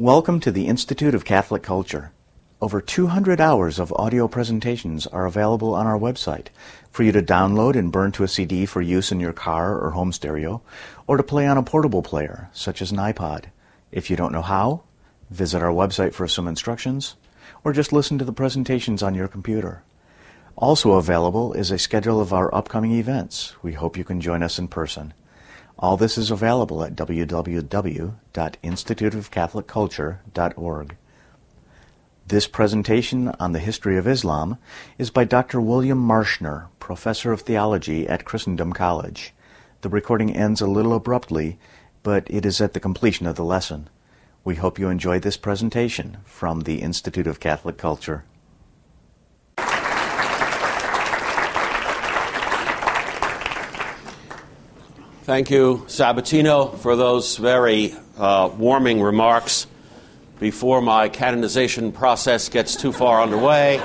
Welcome to the Institute of Catholic Culture. Over 200 hours of audio presentations are available on our website for you to download and burn to a CD for use in your car or home stereo, or to play on a portable player, such as an iPod. If you don't know how, visit our website for some instructions, or just listen to the presentations on your computer. Also available is a schedule of our upcoming events. We hope you can join us in person. All this is available at www.instituteofcatholicculture.org. This presentation on the history of Islam is by Dr. William Marshner, Professor of Theology at Christendom College. The recording ends a little abruptly, but it is at the completion of the lesson. We hope you enjoy this presentation from the Institute of Catholic Culture. Thank you, Sabatino, for those very uh, warming remarks. Before my canonization process gets too far underway,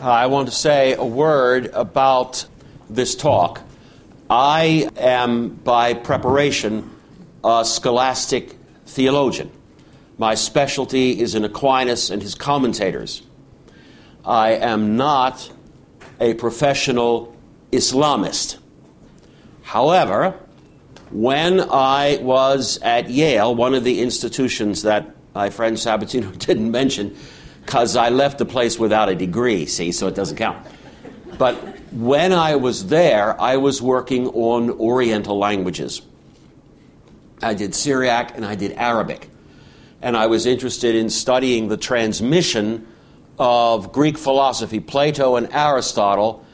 I want to say a word about this talk. I am, by preparation, a scholastic theologian. My specialty is in Aquinas and his commentators. I am not a professional Islamist. However, when I was at Yale, one of the institutions that my friend Sabatino didn't mention, because I left the place without a degree, see, so it doesn't count. But when I was there, I was working on Oriental languages. I did Syriac and I did Arabic. And I was interested in studying the transmission of Greek philosophy, Plato and Aristotle,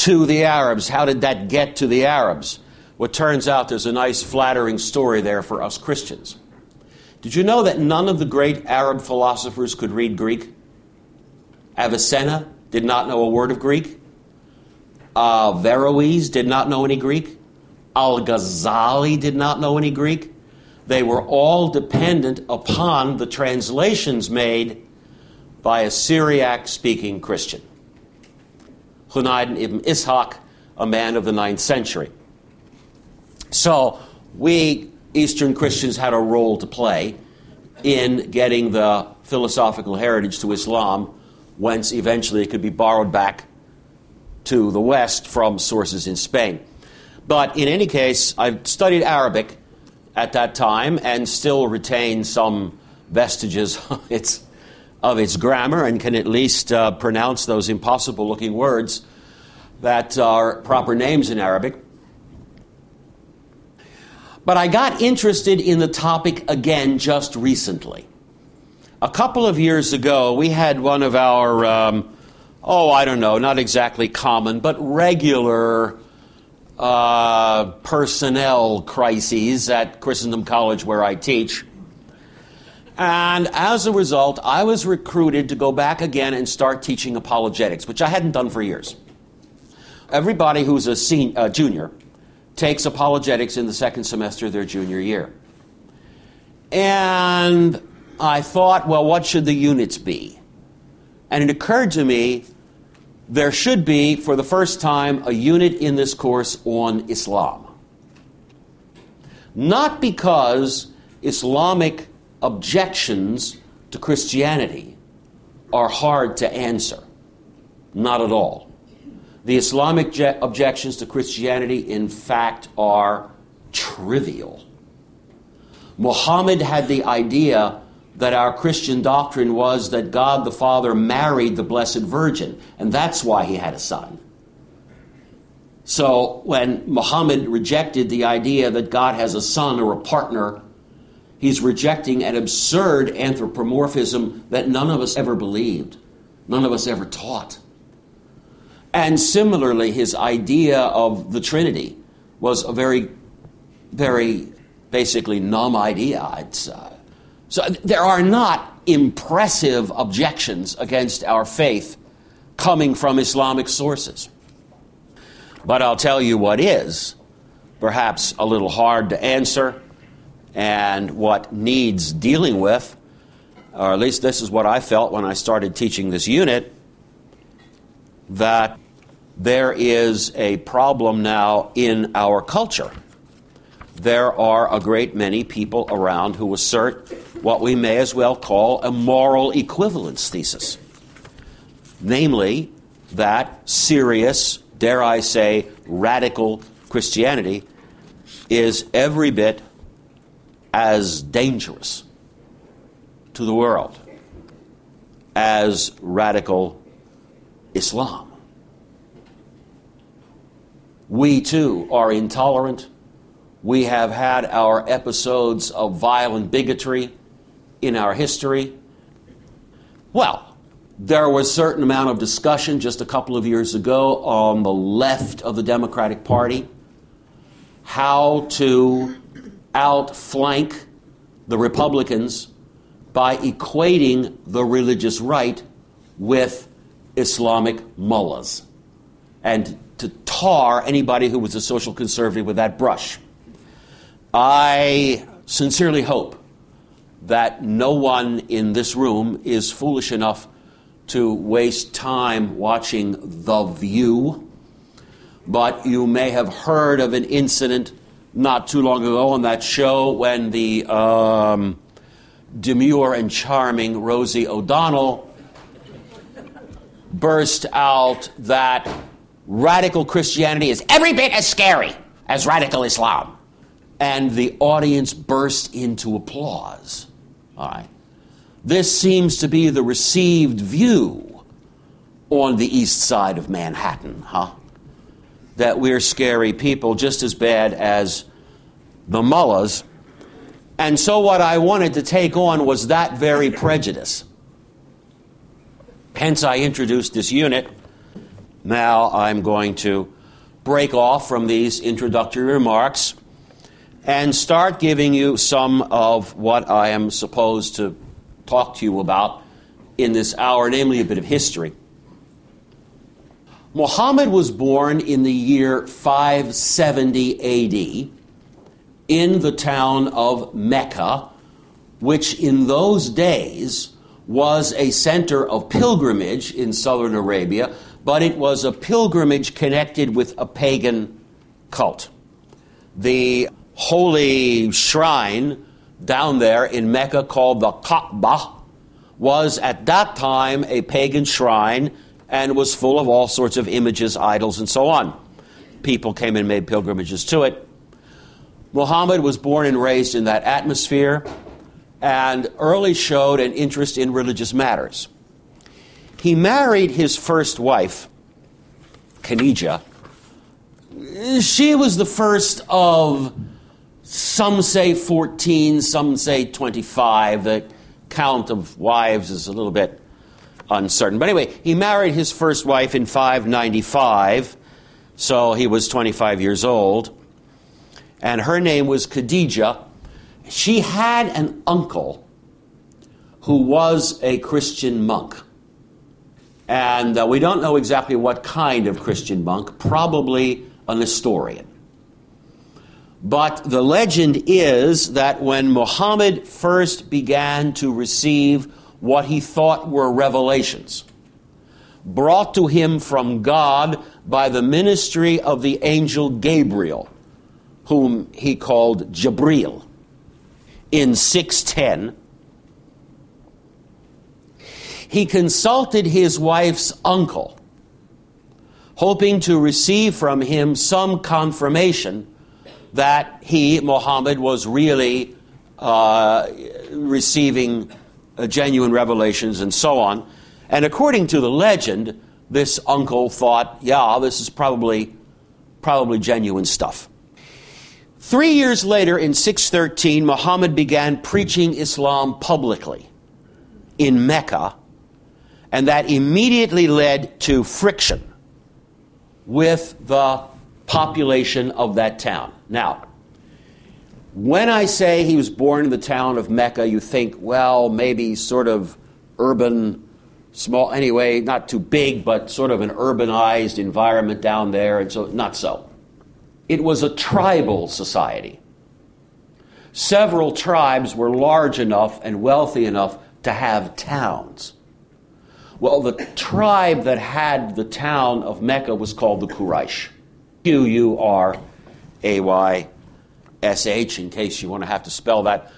to the Arabs. How did that get to the Arabs? What turns out there's a nice, flattering story there for us Christians. Did you know that none of the great Arab philosophers could read Greek? Avicenna did not know a word of Greek. Uh, Averroes did not know any Greek. Al Ghazali did not know any Greek. They were all dependent upon the translations made by a Syriac speaking Christian. Hunayn ibn Ishaq, a man of the ninth century. So, we Eastern Christians had a role to play in getting the philosophical heritage to Islam, whence eventually it could be borrowed back to the West from sources in Spain. But in any case, I studied Arabic at that time and still retain some vestiges its, of its grammar and can at least uh, pronounce those impossible looking words that are proper names in Arabic. But I got interested in the topic again just recently. A couple of years ago, we had one of our, um, oh, I don't know, not exactly common, but regular uh, personnel crises at Christendom College where I teach. And as a result, I was recruited to go back again and start teaching apologetics, which I hadn't done for years. Everybody who's a senior, uh, junior takes apologetics in the second semester of their junior year. And I thought, well, what should the units be? And it occurred to me there should be, for the first time, a unit in this course on Islam. Not because Islamic objections to Christianity are hard to answer. Not at all. The Islamic je- objections to Christianity, in fact, are trivial. Muhammad had the idea that our Christian doctrine was that God the Father married the Blessed Virgin, and that's why he had a son. So when Muhammad rejected the idea that God has a son or a partner, he's rejecting an absurd anthropomorphism that none of us ever believed, none of us ever taught. And similarly, his idea of the Trinity was a very, very basically numb idea. Uh, so there are not impressive objections against our faith coming from Islamic sources. But I'll tell you what is perhaps a little hard to answer and what needs dealing with, or at least this is what I felt when I started teaching this unit, that there is a problem now in our culture. There are a great many people around who assert what we may as well call a moral equivalence thesis. Namely, that serious, dare I say, radical Christianity is every bit as dangerous to the world as radical Islam. We too are intolerant. We have had our episodes of violent bigotry in our history. Well, there was a certain amount of discussion just a couple of years ago on the left of the Democratic Party how to outflank the Republicans by equating the religious right with Islamic mullahs and to tar anybody who was a social conservative with that brush. I sincerely hope that no one in this room is foolish enough to waste time watching The View, but you may have heard of an incident not too long ago on that show when the um, demure and charming Rosie O'Donnell burst out that radical Christianity is every bit as scary as radical Islam. And the audience burst into applause. All right. This seems to be the received view on the east side of Manhattan, huh? That we're scary people just as bad as the mullahs and so, what I wanted to take on was that very prejudice. Hence, I introduced this unit. Now, I'm going to break off from these introductory remarks and start giving you some of what I am supposed to talk to you about in this hour, namely a bit of history. Muhammad was born in the year 570 AD in the town of Mecca, which in those days was a center of pilgrimage in southern Arabia, but it was a pilgrimage connected with a pagan cult. The holy shrine down there in Mecca called the Kaaba was at that time a pagan shrine and was full of all sorts of images, idols, and so on. People came and made pilgrimages to it. Muhammad was born and raised in that atmosphere and early showed an interest in religious matters. He married his first wife, Khadija. She was the first of some say 14, some say 25. The count of wives is a little bit uncertain. But anyway, he married his first wife in 595, so he was 25 years old and her name was Khadijah. She had an uncle who was a Christian monk. And uh, we don't know exactly what kind of Christian monk, probably a Nestorian. But the legend is that when Muhammad first began to receive what he thought were revelations, brought to him from God by the ministry of the angel Gabriel, whom he called Jabril, in 610, he consulted his wife's uncle, hoping to receive from him some confirmation that he, Muhammad, was really uh, receiving Uh, genuine revelations and so on. And according to the legend, this uncle thought, yeah, this is probably, probably genuine stuff. Three years later, in 613, Muhammad began preaching Islam publicly in Mecca, and that immediately led to friction with the population of that town. Now, when I say he was born in the town of Mecca, you think, well, maybe sort of urban, small, anyway, not too big, but sort of an urbanized environment down there, and so not so. It was a tribal society. Several tribes were large enough and wealthy enough to have towns. Well, the tribe that had the town of Mecca was called the Quraysh. Q U R A Y S H, in case you want to have to spell that.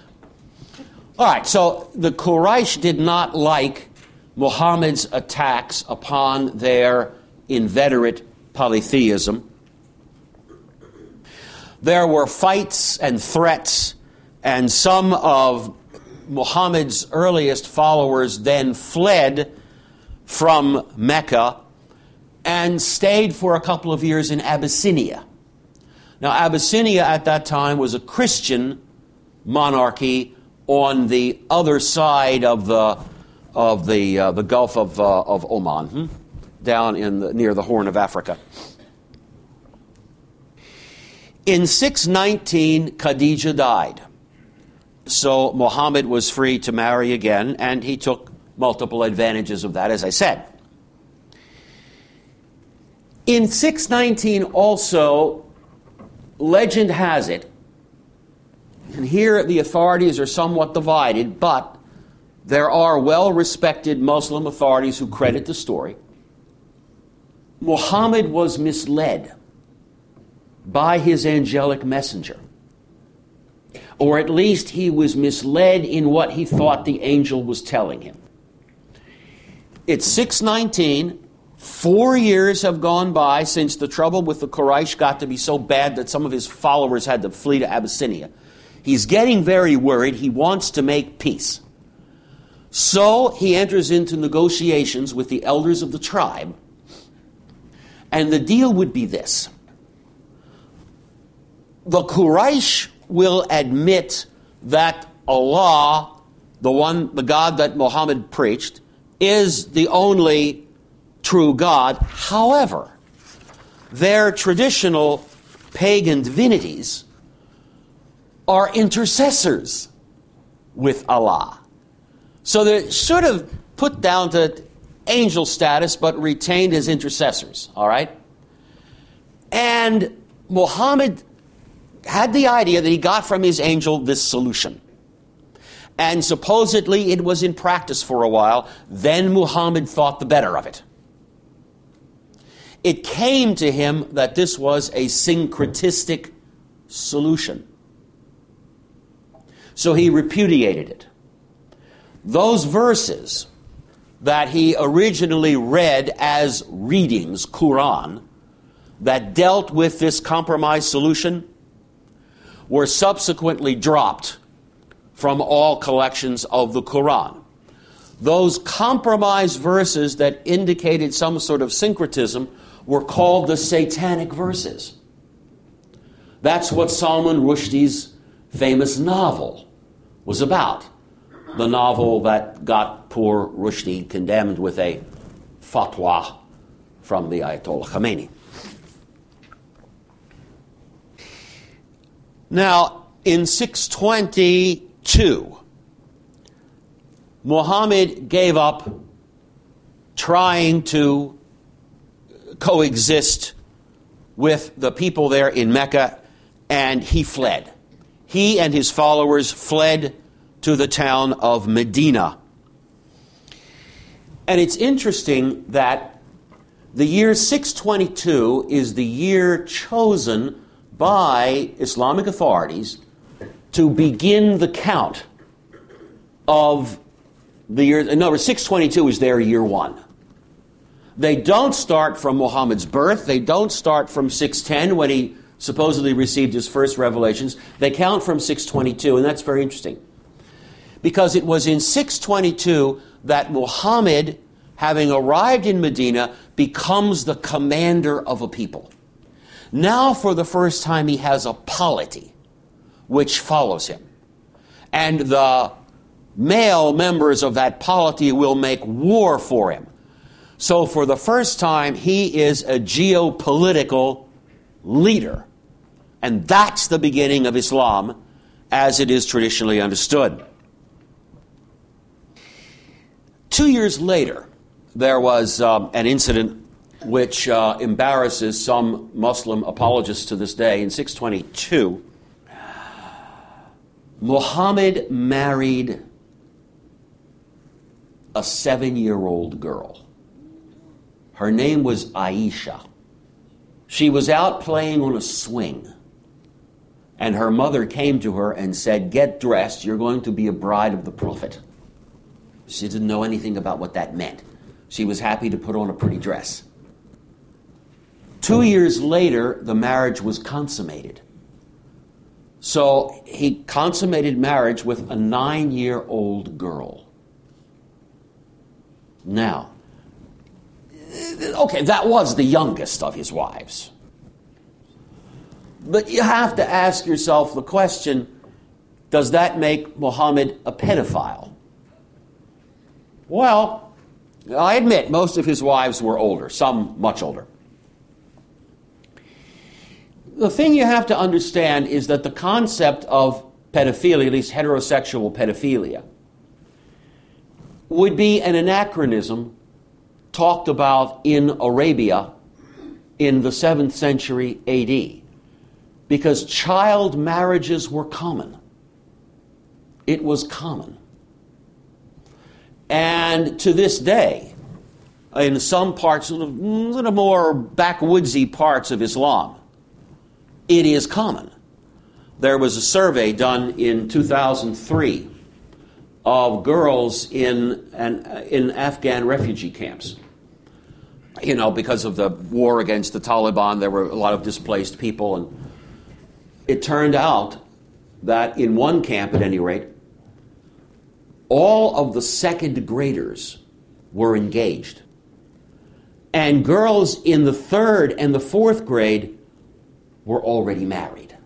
All right, so the Quraysh did not like Muhammad's attacks upon their inveterate polytheism. There were fights and threats, and some of Muhammad's earliest followers then fled from Mecca and stayed for a couple of years in Abyssinia. Now, Abyssinia at that time was a Christian monarchy on the other side of the, of the, uh, the Gulf of, uh, of Oman, hmm? down in the, near the Horn of Africa. In 619, Khadijah died. So Muhammad was free to marry again, and he took multiple advantages of that, as I said. In 619, also, legend has it, and here the authorities are somewhat divided, but there are well respected Muslim authorities who credit the story. Muhammad was misled by his angelic messenger. Or at least he was misled in what he thought the angel was telling him. It's 619. Four years have gone by since the trouble with the Quraysh got to be so bad that some of his followers had to flee to Abyssinia. He's getting very worried. He wants to make peace. So he enters into negotiations with the elders of the tribe. And the deal would be this the Quraysh will admit that Allah, the one, the God that Muhammad preached, is the only true God. However, their traditional pagan divinities are intercessors with Allah. So they're sort of put down to angel status, but retained as intercessors, all right? And Muhammad had the idea that he got from his angel this solution. And supposedly it was in practice for a while. Then Muhammad thought the better of it. It came to him that this was a syncretistic solution. So he repudiated it. Those verses that he originally read as readings, Quran, that dealt with this compromise solution were subsequently dropped from all collections of the Quran. Those compromise verses that indicated some sort of syncretism were called the satanic verses. That's what Salman Rushdie's famous novel was about. The novel that got poor Rushdie condemned with a fatwa from the Ayatollah Khomeini. Now, in 622, Muhammad gave up trying to coexist with the people there in Mecca and he fled. He and his followers fled to the town of Medina. And it's interesting that the year 622 is the year chosen by Islamic authorities to begin the count of the year. In other words, 622 is their year one. They don't start from Muhammad's birth. They don't start from 610 when he supposedly received his first revelations. They count from 622, and that's very interesting. Because it was in 622 that Muhammad, having arrived in Medina, becomes the commander of a people. Now, for the first time, he has a polity which follows him. And the male members of that polity will make war for him. So, for the first time, he is a geopolitical leader. And that's the beginning of Islam as it is traditionally understood. Two years later, there was um, an incident which uh, embarrasses some Muslim apologists to this day. In 622, Muhammad married a seven year old girl. Her name was Aisha. She was out playing on a swing. And her mother came to her and said, Get dressed, you're going to be a bride of the prophet. She didn't know anything about what that meant. She was happy to put on a pretty dress. Two years later, the marriage was consummated. So he consummated marriage with a nine year old girl. Now, okay, that was the youngest of his wives. But you have to ask yourself the question does that make Muhammad a pedophile? Well, I admit most of his wives were older, some much older. The thing you have to understand is that the concept of pedophilia, at least heterosexual pedophilia, would be an anachronism talked about in Arabia in the 7th century AD because child marriages were common. It was common. And to this day, in some parts, a little more backwoodsy parts of Islam, it is common. There was a survey done in 2003 of girls in, an, in Afghan refugee camps. You know, because of the war against the Taliban, there were a lot of displaced people, and it turned out that in one camp, at any rate, all of the second graders were engaged. And girls in the third and the fourth grade were already married.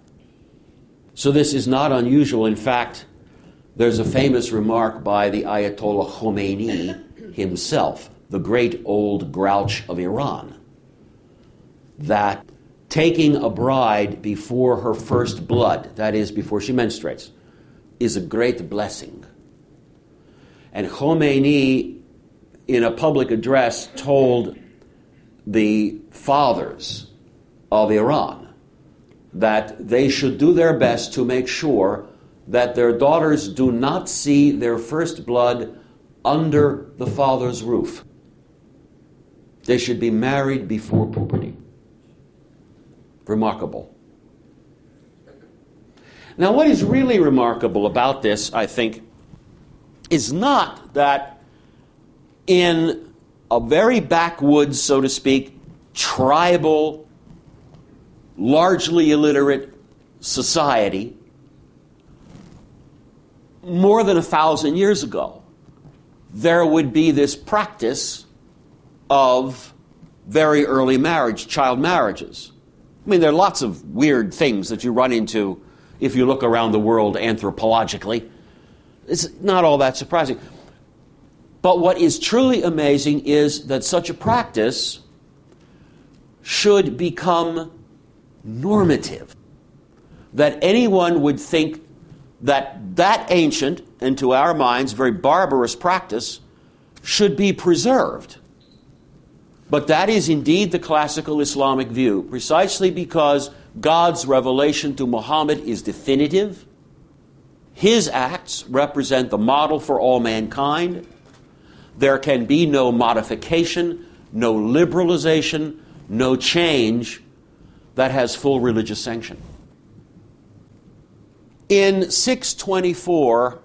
So this is not unusual. In fact, there's a famous remark by the Ayatollah Khomeini himself, the great old grouch of Iran, that taking a bride before her first blood, that is, before she menstruates, is a great blessing. And Khomeini, in a public address, told the fathers of Iran that they should do their best to make sure that their daughters do not see their first blood under the father's roof. They should be married before puberty. Remarkable. Now, what is really remarkable about this, I think, is not that in a very backwoods, so to speak, tribal, largely illiterate society, more than a thousand years ago, there would be this practice of very early marriage, child marriages. I mean, there are lots of weird things that you run into if you look around the world anthropologically. It's not all that surprising. But what is truly amazing is that such a practice should become normative. That anyone would think that that ancient, and to our minds, very barbarous practice should be preserved. But that is indeed the classical Islamic view, precisely because God's revelation to Muhammad is definitive. His acts represent the model for all mankind. There can be no modification, no liberalization, no change that has full religious sanction. In 624,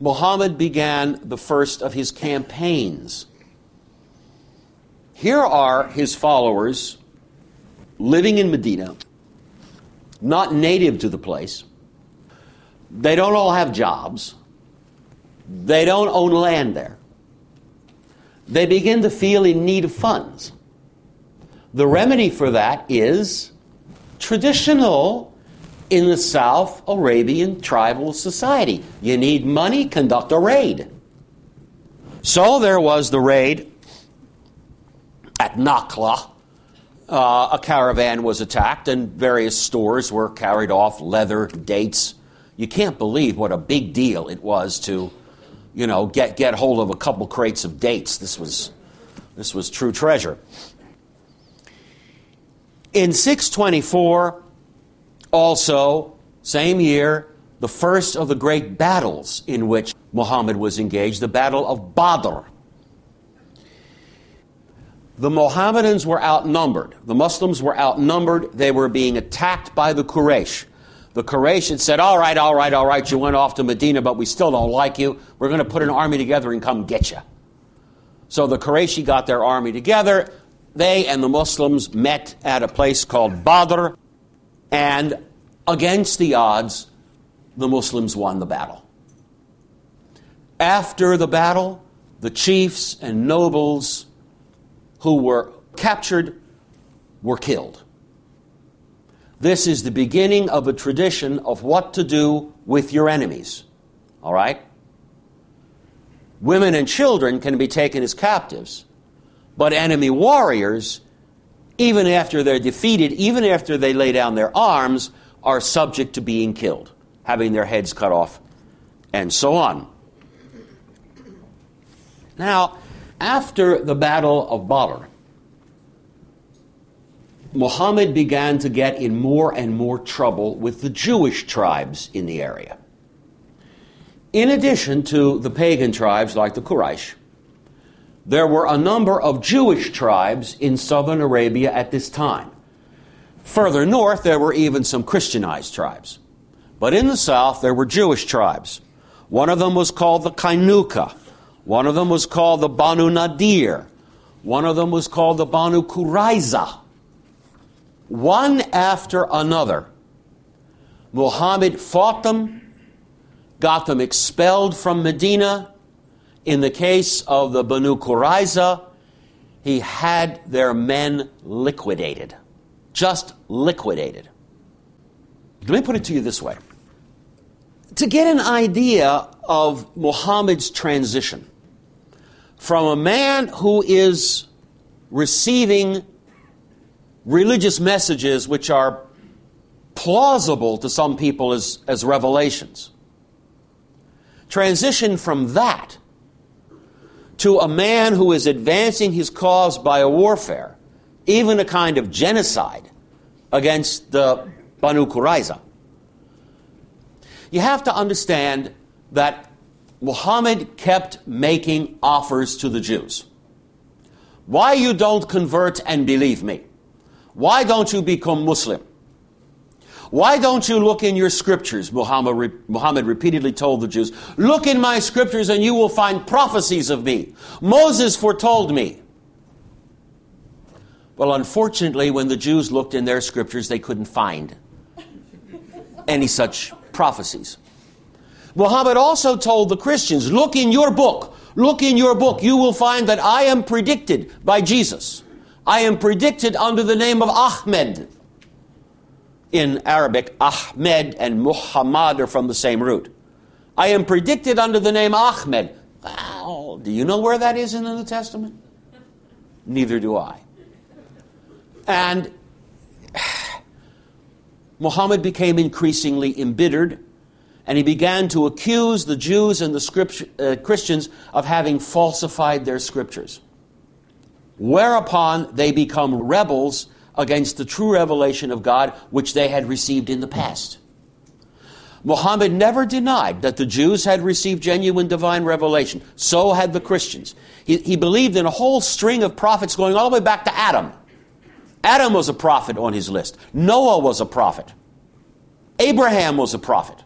Muhammad began the first of his campaigns here are his followers living in Medina, not native to the place. They don't all have jobs. They don't own land there. They begin to feel in need of funds. The remedy for that is traditional in the South Arabian tribal society. You need money, conduct a raid. So there was the raid at Nakhla, uh, a caravan was attacked and various stores were carried off leather, dates. You can't believe what a big deal it was to, you know, get, get hold of a couple crates of dates. This was, this was true treasure. In 624, also, same year, the first of the great battles in which Muhammad was engaged, the Battle of Badr. The Mohammedans were outnumbered. The Muslims were outnumbered. They were being attacked by the Quraysh. The Quraysh had said, All right, all right, all right, you went off to Medina, but we still don't like you. We're going to put an army together and come get you. So the Qurayshi got their army together. They and the Muslims met at a place called Badr, and against the odds, the Muslims won the battle. After the battle, the chiefs and nobles who were captured were killed. This is the beginning of a tradition of what to do with your enemies. All right? Women and children can be taken as captives, but enemy warriors, even after they're defeated, even after they lay down their arms, are subject to being killed, having their heads cut off, and so on. Now, after the Battle of Badr, Muhammad began to get in more and more trouble with the Jewish tribes in the area. In addition to the pagan tribes like the Quraysh, there were a number of Jewish tribes in southern Arabia at this time. Further north, there were even some Christianized tribes. But in the south, there were Jewish tribes. One of them was called the Kainuka. One of them was called the Banu Nadir. One of them was called the Banu Qurayza one after another. Muhammad fought them, got them expelled from Medina. In the case of the Banu Qurayza, he had their men liquidated. Just liquidated. Let me put it to you this way. To get an idea of Muhammad's transition from a man who is receiving religious messages which are plausible to some people as, as revelations. Transition from that to a man who is advancing his cause by a warfare, even a kind of genocide against the Banu Qurayza. You have to understand that Muhammad kept making offers to the Jews. Why you don't convert and believe me? Why don't you become Muslim? Why don't you look in your scriptures? Muhammad, Muhammad repeatedly told the Jews, Look in my scriptures and you will find prophecies of me. Moses foretold me. Well, unfortunately, when the Jews looked in their scriptures, they couldn't find any such prophecies. Muhammad also told the Christians, Look in your book. Look in your book. You will find that I am predicted by Jesus. I am predicted under the name of Ahmed. In Arabic, Ahmed and Muhammad are from the same root. I am predicted under the name Ahmed. Well, do you know where that is in the New Testament? Neither do I. And Muhammad became increasingly embittered, and he began to accuse the Jews and the uh, Christians of having falsified their scriptures whereupon they become rebels against the true revelation of God which they had received in the past. Muhammad never denied that the Jews had received genuine divine revelation. So had the Christians. He, he, believed in a whole string of prophets going all the way back to Adam. Adam was a prophet on his list. Noah was a prophet. Abraham was a prophet.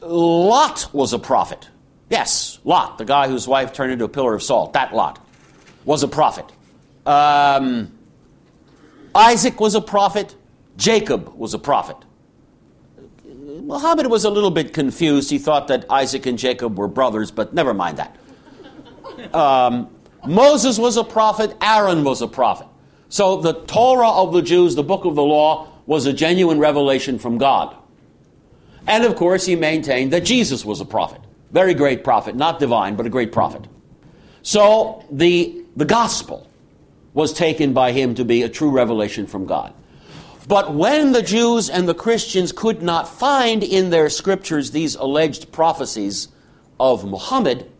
Lot was a prophet. Yes, Lot, the guy whose wife turned into a pillar of salt, that Lot, was a prophet. Um, Isaac was a prophet. Jacob was a prophet. Muhammad was a little bit confused. He thought that Isaac and Jacob were brothers, but never mind that. Um, Moses was a prophet. Aaron was a prophet. So the Torah of the Jews, the book of the law, was a genuine revelation from God. And of course, he maintained that Jesus was a prophet. Very great prophet, not divine, but a great prophet. So the, the gospel was taken by him to be a true revelation from God. But when the Jews and the Christians could not find in their scriptures these alleged prophecies of Muhammad,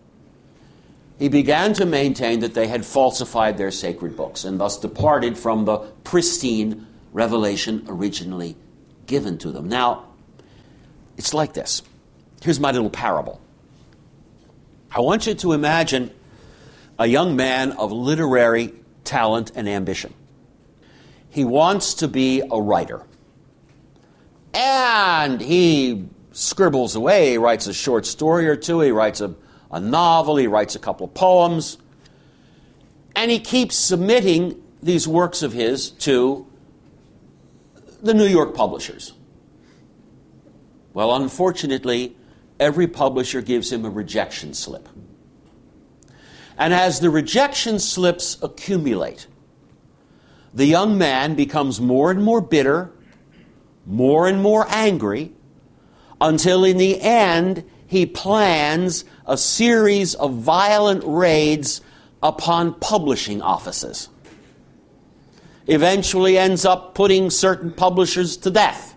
he began to maintain that they had falsified their sacred books and thus departed from the pristine revelation originally given to them. Now, it's like this. Here's my little parable. I want you to imagine a young man of literary talent, and ambition. He wants to be a writer. And he scribbles away. He writes a short story or two, he writes a, a novel, he writes a couple of poems. And he keeps submitting these works of his to the New York publishers. Well, unfortunately, every publisher gives him a rejection slip. And as the rejection slips accumulate, the young man becomes more and more bitter, more and more angry, until in the end he plans a series of violent raids upon publishing offices. Eventually ends up putting certain publishers to death.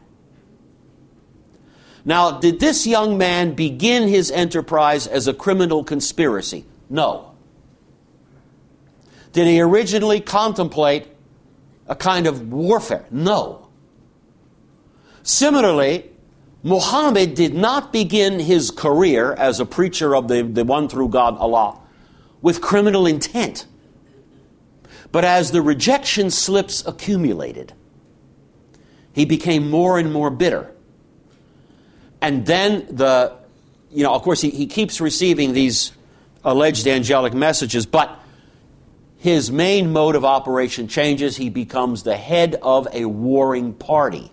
Now, did this young man begin his enterprise as a criminal conspiracy? No. Did he originally contemplate a kind of warfare? No. Similarly, Muhammad did not begin his career as a preacher of the, the one through God, Allah, with criminal intent. But as the rejection slips accumulated, he became more and more bitter. And then the, you know, of course, he, he keeps receiving these alleged angelic messages, but his main mode of operation changes. He becomes the head of a warring party.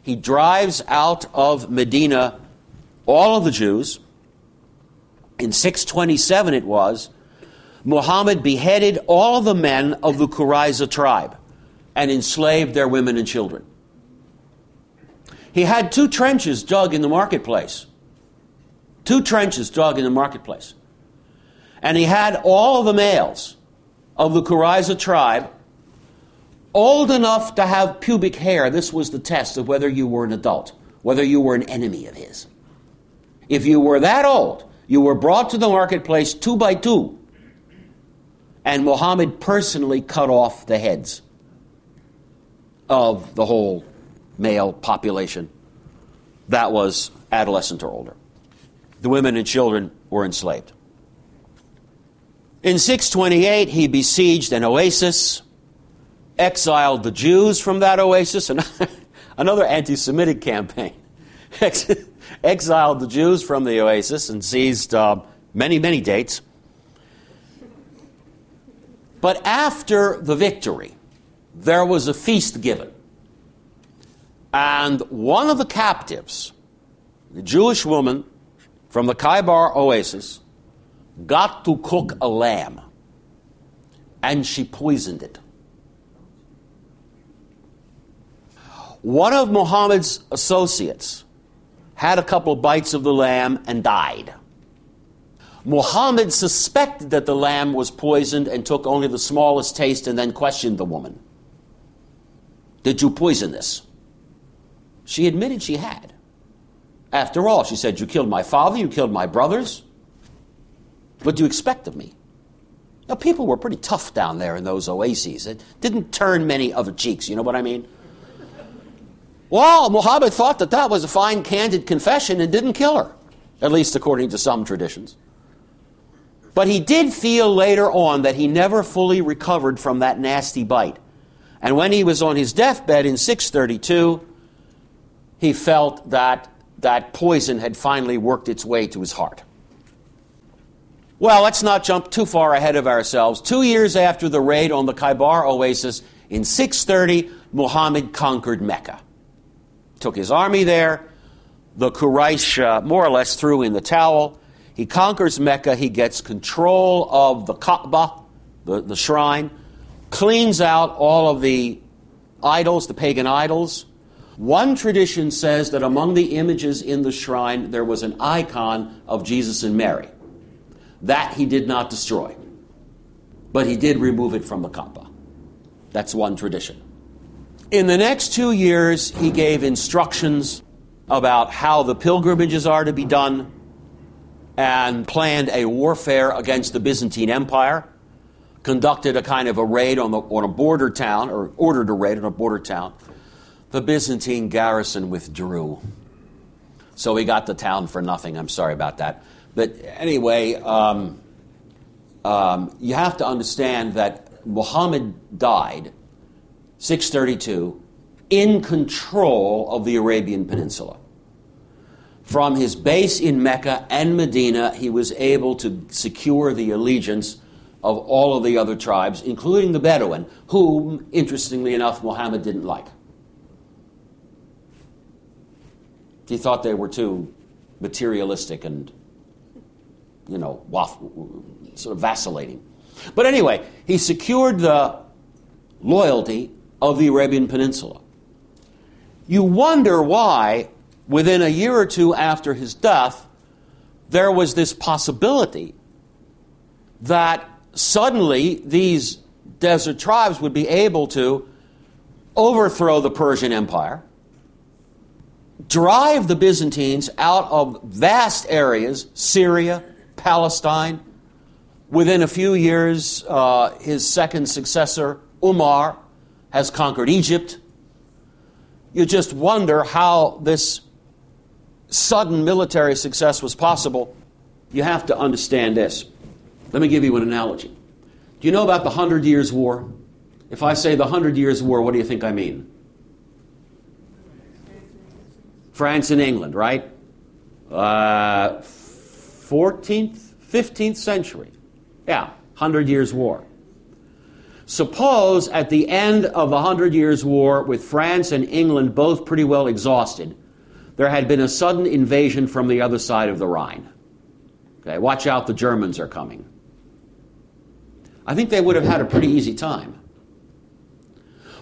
He drives out of Medina all of the Jews. In 627 it was, Muhammad beheaded all the men of the Qurayza tribe and enslaved their women and children. He had two trenches dug in the marketplace. Two trenches dug in the marketplace. And he had all the males of the Qurayza tribe old enough to have pubic hair. This was the test of whether you were an adult, whether you were an enemy of his. If you were that old, you were brought to the marketplace two by two, and Muhammad personally cut off the heads of the whole male population that was adolescent or older. The women and children were enslaved. In 628, he besieged an oasis, exiled the Jews from that oasis, another anti Semitic campaign. exiled the Jews from the oasis and seized uh, many, many dates. But after the victory, there was a feast given. And one of the captives, the Jewish woman from the Khaybar oasis, got to cook a lamb and she poisoned it. One of Muhammad's associates had a couple bites of the lamb and died. Muhammad suspected that the lamb was poisoned and took only the smallest taste and then questioned the woman. Did you poison this? She admitted she had. After all, she said, You killed my father, you killed my brothers. What do you expect of me? Now, people were pretty tough down there in those oases. It didn't turn many other cheeks, you know what I mean? Well, Muhammad thought that that was a fine, candid confession and didn't kill her, at least according to some traditions. But he did feel later on that he never fully recovered from that nasty bite. And when he was on his deathbed in 632, he felt that that poison had finally worked its way to his heart. Well, let's not jump too far ahead of ourselves. Two years after the raid on the Khaybar oasis in 630, Muhammad conquered Mecca. Took his army there. The Quraysh uh, more or less threw in the towel. He conquers Mecca. He gets control of the Kaaba, the, the shrine, cleans out all of the idols, the pagan idols. One tradition says that among the images in the shrine there was an icon of Jesus and Mary. That he did not destroy, but he did remove it from the Kaaba. That's one tradition. In the next two years, he gave instructions about how the pilgrimages are to be done and planned a warfare against the Byzantine Empire, conducted a kind of a raid on, the, on a border town, or ordered a raid on a border town. The Byzantine garrison withdrew. So he got the town for nothing. I'm sorry about that. But anyway, um, um, you have to understand that Muhammad died, 632, in control of the Arabian Peninsula. From his base in Mecca and Medina, he was able to secure the allegiance of all of the other tribes, including the Bedouin, whom, interestingly enough, Muhammad didn't like. He thought they were too materialistic and, you know, sort of vacillating. But anyway, he secured the loyalty of the Arabian Peninsula. You wonder why, within a year or two after his death, there was this possibility that suddenly these desert tribes would be able to overthrow the Persian Empire, drive the Byzantines out of vast areas, Syria, Palestine. Within a few years, uh, his second successor, Umar, has conquered Egypt. You just wonder how this sudden military success was possible. You have to understand this. Let me give you an analogy. Do you know about the Hundred Years' War? If I say the Hundred Years' War, what do you think I mean? France and England, right? Uh, 14th, 15th century. Yeah, Hundred Years' War. Suppose at the end of the Hundred Years' War, with France and England both pretty well exhausted, there had been a sudden invasion from the other side of the Rhine. Okay, watch out, the Germans are coming. I think they would have had a pretty easy time.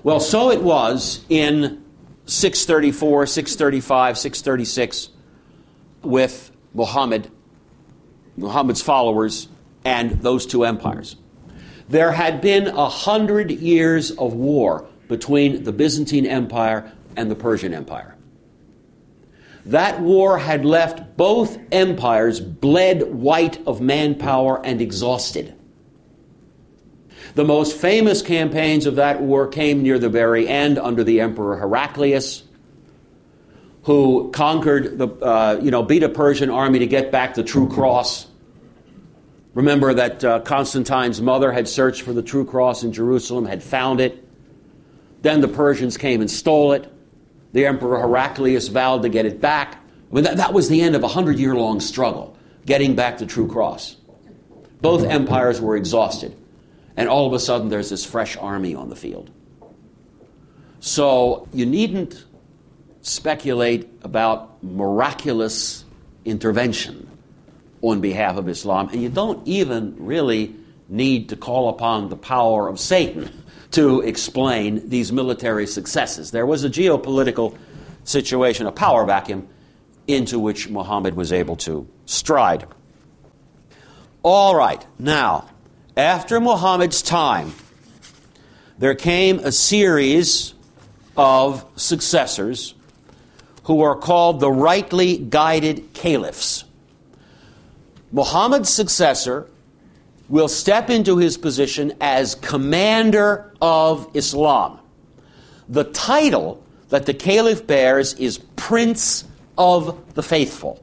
Well, so it was in 634, 635, 636 with Muhammad, Muhammad's followers, and those two empires. There had been a hundred years of war between the Byzantine Empire and the Persian Empire. That war had left both empires bled white of manpower and exhausted. The most famous campaigns of that war came near the very end under the Emperor Heraclius, who conquered the, uh, you know, beat a Persian army to get back the true cross. Remember that uh, Constantine's mother had searched for the true cross in Jerusalem, had found it. Then the Persians came and stole it. The Emperor Heraclius vowed to get it back. I mean, that, that was the end of a hundred year long struggle, getting back the true cross. Both empires were exhausted. And all of a sudden, there's this fresh army on the field. So you needn't speculate about miraculous intervention on behalf of Islam, and you don't even really need to call upon the power of Satan to explain these military successes. There was a geopolitical situation, a power vacuum, into which Muhammad was able to stride. All right, now, after Muhammad's time, there came a series of successors who are called the rightly guided caliphs. Muhammad's successor will step into his position as commander of Islam. The title that the caliph bears is Prince of the Faithful.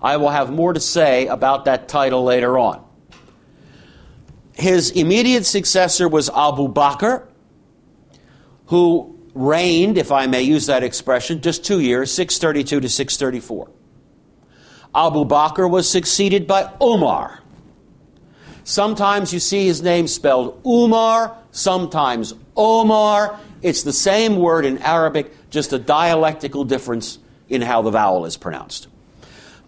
I will have more to say about that title later on. His immediate successor was Abu Bakr, who reigned, if I may use that expression, just two years, 632 to 634. Abu Bakr was succeeded by Omar. Sometimes you see his name spelled Umar, sometimes Omar. It's the same word in Arabic, just a dialectical difference in how the vowel is pronounced.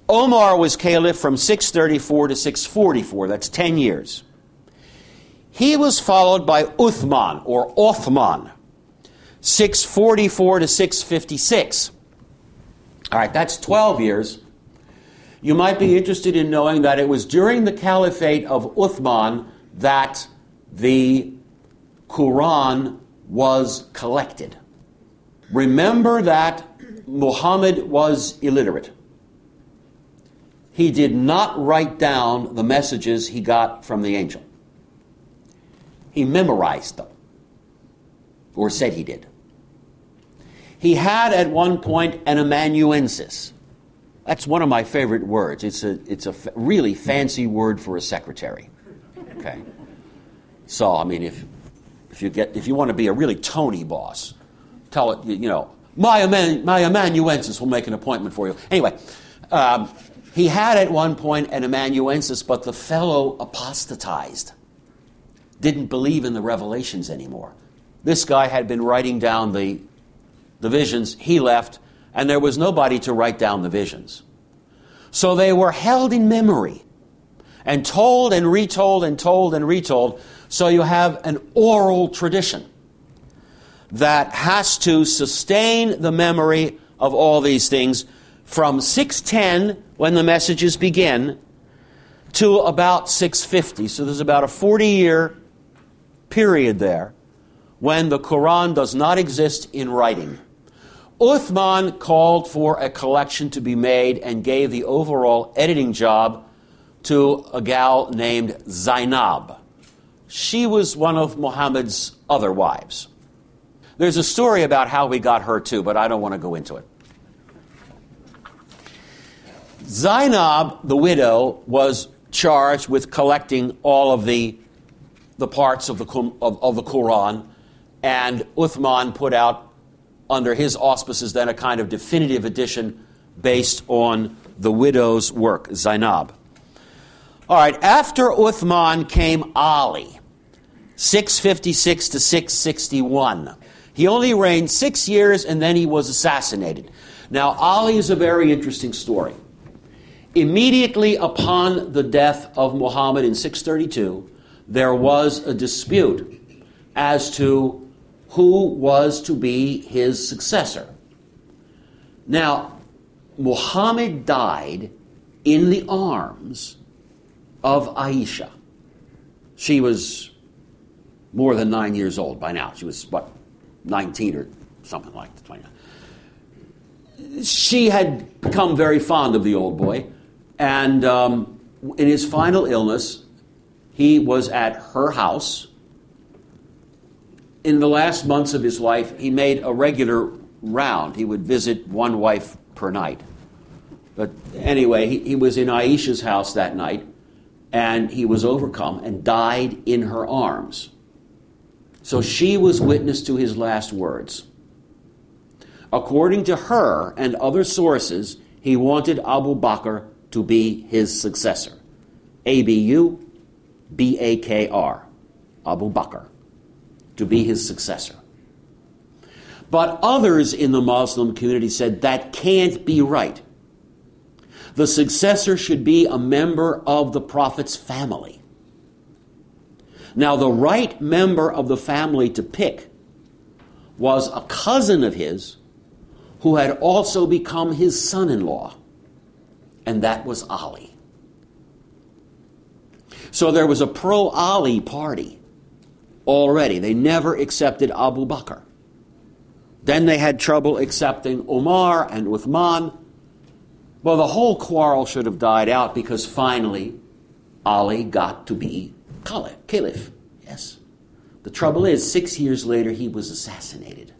Omar was caliph from 634 to 644, that's 10 years. He was followed by Uthman or Othman, 644 to 656. All right, that's 12 years. You might be interested in knowing that it was during the caliphate of Uthman that the Quran was collected. Remember that Muhammad was illiterate. He did not write down the messages he got from the angel. He memorized them, or said he did. He had at one point an amanuensis. That's one of my favorite words. It's a, it's a f- really fancy word for a secretary. Okay. So, I mean, if, if, you, get, if you want to be a really Tony boss, tell it, you, you know, my, aman, my amanuensis will make an appointment for you. Anyway, um, he had at one point an amanuensis, but the fellow apostatized, didn't believe in the revelations anymore. This guy had been writing down the, the visions, he left, and there was nobody to write down the visions. So they were held in memory and told and retold and told and retold. So you have an oral tradition that has to sustain the memory of all these things from 610 when the messages begin to about 650. So there's about a 40 year period there when the Quran does not exist in writing. Uthman called for a collection to be made and gave the overall editing job to a gal named Zainab. She was one of Muhammad's other wives. There's a story about how we got her too, but I don't want to go into it. Zainab, the widow, was charged with collecting all of the, the parts of the, of, of the Quran, and Uthman put out, under his auspices, then a kind of definitive edition based on the widow's work, Zainab. All right, after Uthman came Ali, 656 to 661. He only reigned six years and then he was assassinated. Now, Ali is a very interesting story. Immediately upon the death of Muhammad in 632, there was a dispute as to who was to be his successor. Now, Muhammad died in the arms of Aisha. She was more than nine years old by now. She was, what, 19 or something like that. She had become very fond of the old boy and um, in his final illness, he was at her house. In the last months of his life, he made a regular round. He would visit one wife per night. But anyway, he, he was in Aisha's house that night, and he was overcome and died in her arms. So she was witness to his last words. According to her and other sources, he wanted Abu Bakr to be his successor. A B A K R, Abu Bakr, to be his successor. But others in the Muslim community said that can't be right. The successor should be a member of the Prophet's family. Now, the right member of the family to pick was a cousin of his who had also become his son in law and that was Ali. So there was a pro Ali party already. They never accepted Abu Bakr. Then they had trouble accepting Omar and Uthman. Well, the whole quarrel should have died out because finally Ali got to be caliph. Yes. The trouble is, six years later, he was assassinated.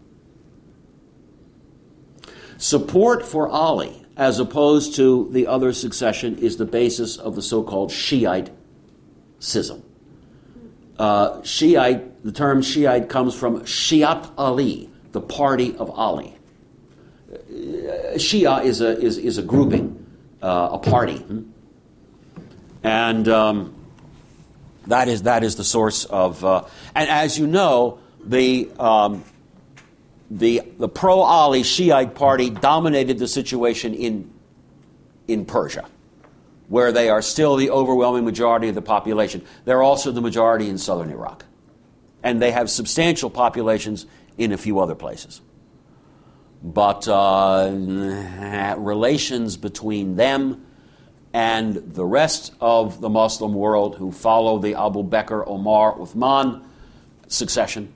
Support for Ali as opposed to the other succession, is the basis of the so called Shiite schism. Uh, Shiite, the term Shiite comes from Shiat Ali, the party of Ali. Uh, Shia is a, is, is a grouping, uh, a party. And um, that, is, that is the source of. Uh, and as you know, the um, the, the pro Ali Shiite party dominated the situation in, in Persia, where they are still the overwhelming majority of the population. They're also the majority in southern Iraq. And they have substantial populations in a few other places. But uh, relations between them and the rest of the Muslim world who follow the Abu Bakr, Omar, Uthman succession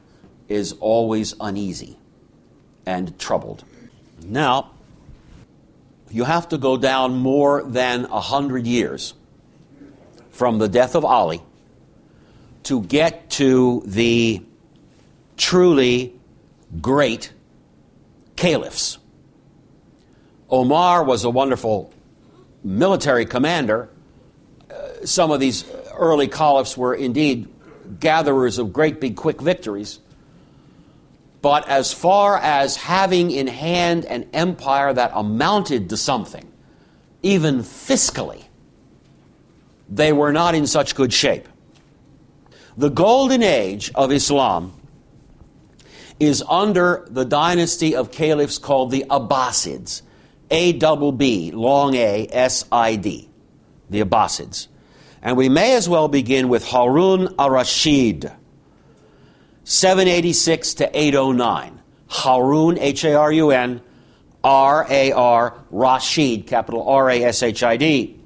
is always uneasy and troubled. Now, you have to go down more than a hundred years from the death of Ali to get to the truly great caliphs. Omar was a wonderful military commander. Uh, some of these early caliphs were indeed gatherers of great big quick victories. But as far as having in hand an empire that amounted to something, even fiscally, they were not in such good shape. The golden age of Islam is under the dynasty of caliphs called the Abbasids. A double B, long A, S I D, the Abbasids. And we may as well begin with Harun al Rashid, 786 to 809. Harun, H A R U N, R A R, Rashid, capital R A S H I D.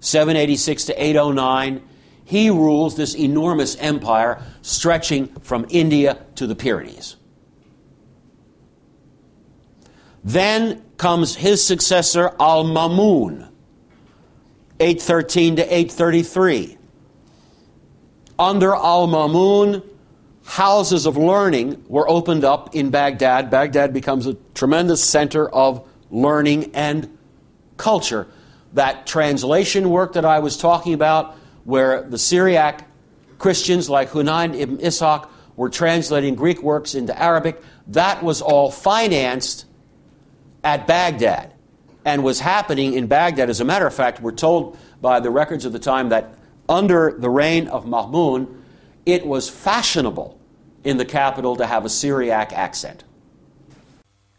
786 to 809. He rules this enormous empire stretching from India to the Pyrenees. Then comes his successor, Al Mamun, 813 to 833. Under Al Mamun, houses of learning were opened up in Baghdad. Baghdad becomes a tremendous center of learning and culture. That translation work that I was talking about, where the Syriac Christians like Hunayn ibn Ishaq were translating Greek works into Arabic, that was all financed at Baghdad and was happening in Baghdad. As a matter of fact, we're told by the records of the time that under the reign of Mahmud, it was fashionable in the capital to have a Syriac accent.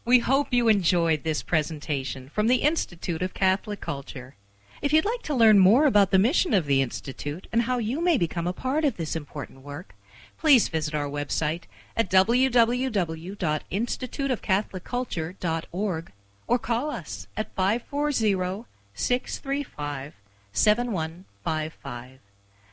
We hope you enjoyed this presentation from the Institute of Catholic Culture. If you'd like to learn more about the mission of the Institute and how you may become a part of this important work, please visit our website at www.instituteofcatholicculture.org or call us at 540 635 7155.